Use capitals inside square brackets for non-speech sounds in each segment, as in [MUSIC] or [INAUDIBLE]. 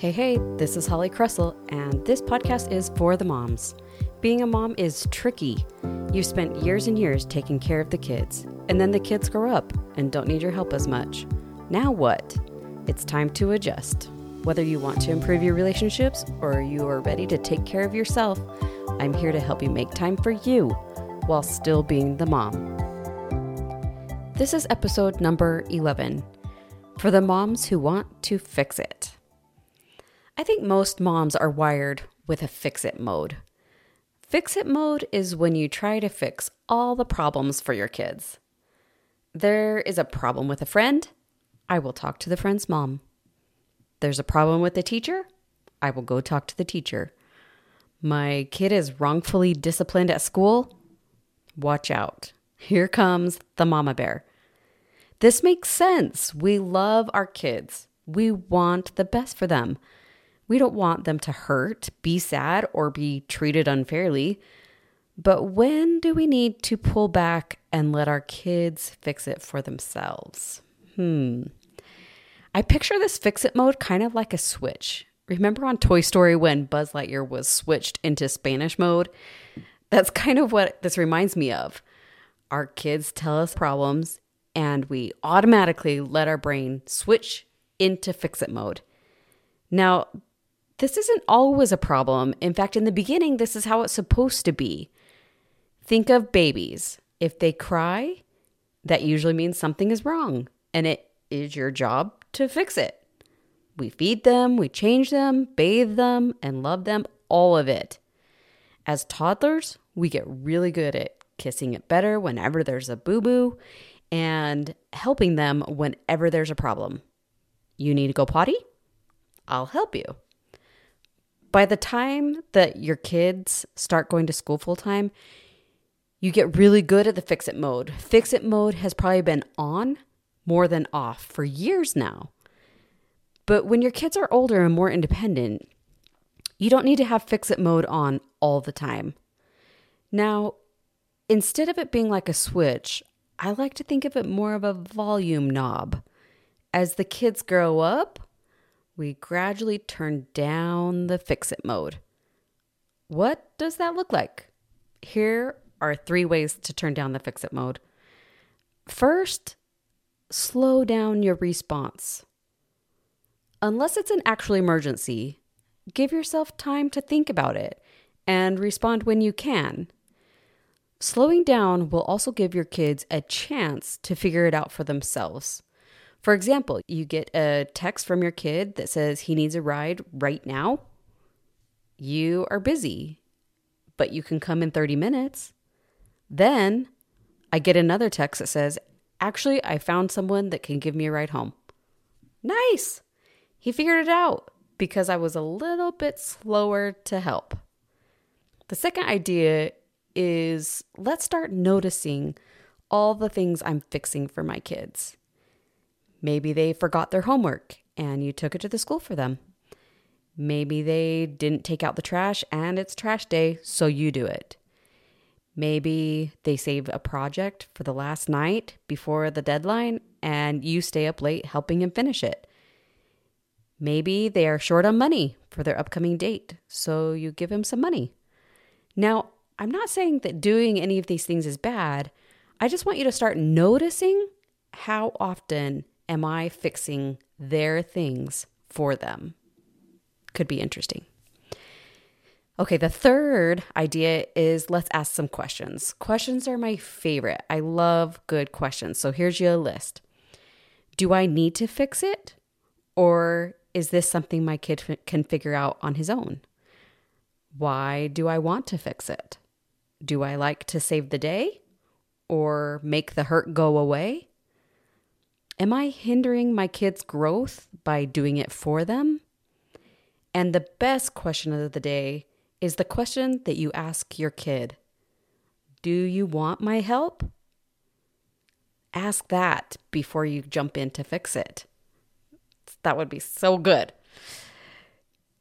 Hey, hey, this is Holly Cressall, and this podcast is for the moms. Being a mom is tricky. You've spent years and years taking care of the kids, and then the kids grow up and don't need your help as much. Now what? It's time to adjust. Whether you want to improve your relationships or you are ready to take care of yourself, I'm here to help you make time for you while still being the mom. This is episode number 11 for the moms who want to fix it. I think most moms are wired with a fix it mode. Fix it mode is when you try to fix all the problems for your kids. There is a problem with a friend, I will talk to the friend's mom. There's a problem with the teacher, I will go talk to the teacher. My kid is wrongfully disciplined at school, watch out. Here comes the mama bear. This makes sense. We love our kids. We want the best for them. We don't want them to hurt, be sad, or be treated unfairly. But when do we need to pull back and let our kids fix it for themselves? Hmm. I picture this fix it mode kind of like a switch. Remember on Toy Story when Buzz Lightyear was switched into Spanish mode? That's kind of what this reminds me of. Our kids tell us problems, and we automatically let our brain switch into fix it mode. Now, this isn't always a problem. In fact, in the beginning, this is how it's supposed to be. Think of babies. If they cry, that usually means something is wrong, and it is your job to fix it. We feed them, we change them, bathe them, and love them, all of it. As toddlers, we get really good at kissing it better whenever there's a boo boo and helping them whenever there's a problem. You need to go potty? I'll help you by the time that your kids start going to school full time, you get really good at the fix it mode. Fix it mode has probably been on more than off for years now. But when your kids are older and more independent, you don't need to have fix it mode on all the time. Now, instead of it being like a switch, I like to think of it more of a volume knob. As the kids grow up, we gradually turn down the fix it mode. What does that look like? Here are three ways to turn down the fix it mode. First, slow down your response. Unless it's an actual emergency, give yourself time to think about it and respond when you can. Slowing down will also give your kids a chance to figure it out for themselves. For example, you get a text from your kid that says he needs a ride right now. You are busy, but you can come in 30 minutes. Then I get another text that says, Actually, I found someone that can give me a ride home. Nice. He figured it out because I was a little bit slower to help. The second idea is let's start noticing all the things I'm fixing for my kids. Maybe they forgot their homework and you took it to the school for them. Maybe they didn't take out the trash and it's trash day, so you do it. Maybe they save a project for the last night before the deadline and you stay up late helping him finish it. Maybe they are short on money for their upcoming date, so you give him some money. Now, I'm not saying that doing any of these things is bad. I just want you to start noticing how often am I fixing their things for them? Could be interesting. Okay, the third idea is let's ask some questions. Questions are my favorite. I love good questions. So here's your list Do I need to fix it? Or is this something my kid f- can figure out on his own? Why do I want to fix it? Do I like to save the day or make the hurt go away? Am I hindering my kids' growth by doing it for them? And the best question of the day is the question that you ask your kid Do you want my help? Ask that before you jump in to fix it. That would be so good.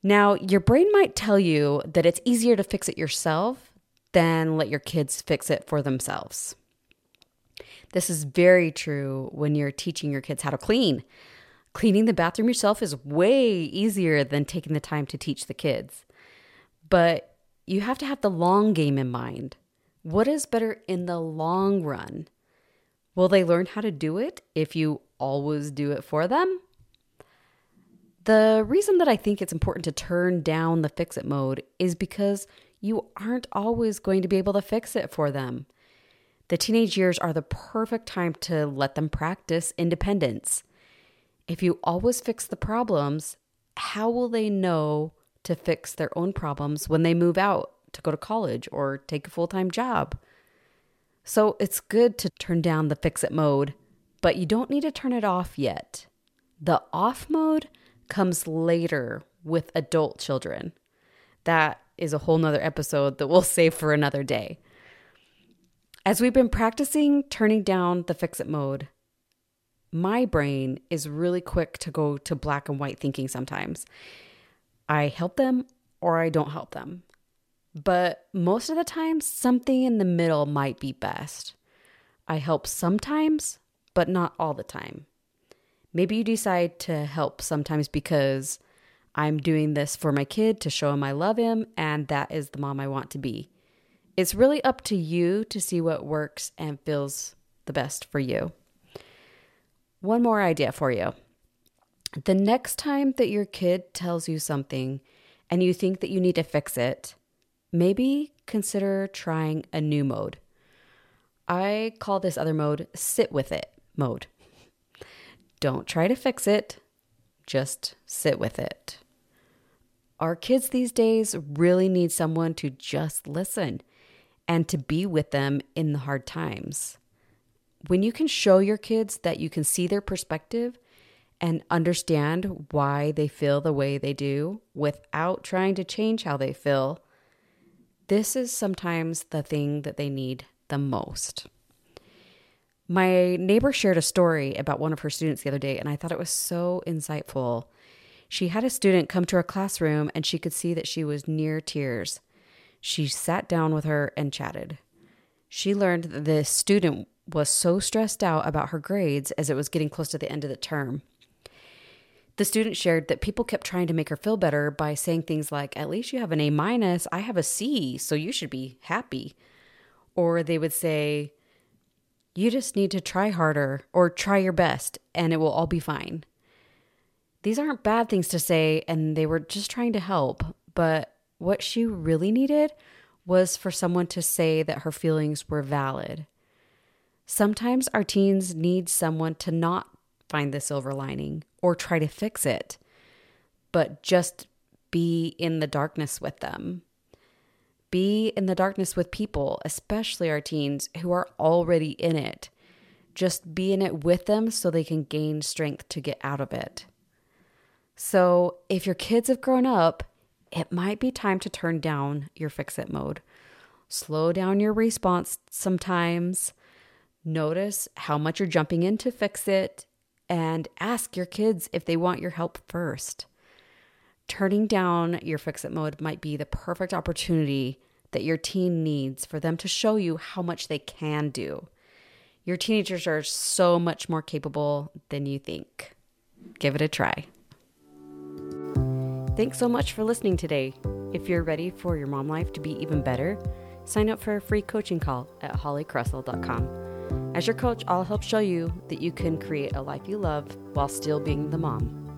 Now, your brain might tell you that it's easier to fix it yourself than let your kids fix it for themselves. This is very true when you're teaching your kids how to clean. Cleaning the bathroom yourself is way easier than taking the time to teach the kids. But you have to have the long game in mind. What is better in the long run? Will they learn how to do it if you always do it for them? The reason that I think it's important to turn down the fix it mode is because you aren't always going to be able to fix it for them. The teenage years are the perfect time to let them practice independence. If you always fix the problems, how will they know to fix their own problems when they move out to go to college or take a full time job? So it's good to turn down the fix it mode, but you don't need to turn it off yet. The off mode comes later with adult children. That is a whole nother episode that we'll [LAUGHS] save for another day. As we've been practicing turning down the fix it mode, my brain is really quick to go to black and white thinking sometimes. I help them or I don't help them. But most of the time, something in the middle might be best. I help sometimes, but not all the time. Maybe you decide to help sometimes because I'm doing this for my kid to show him I love him and that is the mom I want to be. It's really up to you to see what works and feels the best for you. One more idea for you. The next time that your kid tells you something and you think that you need to fix it, maybe consider trying a new mode. I call this other mode sit with it mode. Don't try to fix it, just sit with it. Our kids these days really need someone to just listen and to be with them in the hard times. When you can show your kids that you can see their perspective and understand why they feel the way they do without trying to change how they feel, this is sometimes the thing that they need the most. My neighbor shared a story about one of her students the other day, and I thought it was so insightful. She had a student come to her classroom, and she could see that she was near tears. She sat down with her and chatted. She learned that the student was so stressed out about her grades as it was getting close to the end of the term. The student shared that people kept trying to make her feel better by saying things like, At least you have an A minus, I have a C, so you should be happy. Or they would say, You just need to try harder or try your best and it will all be fine. These aren't bad things to say, and they were just trying to help, but what she really needed was for someone to say that her feelings were valid. Sometimes our teens need someone to not find the silver lining or try to fix it, but just be in the darkness with them. Be in the darkness with people, especially our teens who are already in it. Just be in it with them so they can gain strength to get out of it. So, if your kids have grown up, it might be time to turn down your fix it mode. Slow down your response sometimes. Notice how much you're jumping in to fix it and ask your kids if they want your help first. Turning down your fix it mode might be the perfect opportunity that your teen needs for them to show you how much they can do. Your teenagers are so much more capable than you think. Give it a try. Thanks so much for listening today. If you're ready for your mom life to be even better, sign up for a free coaching call at hollycressall.com. As your coach, I'll help show you that you can create a life you love while still being the mom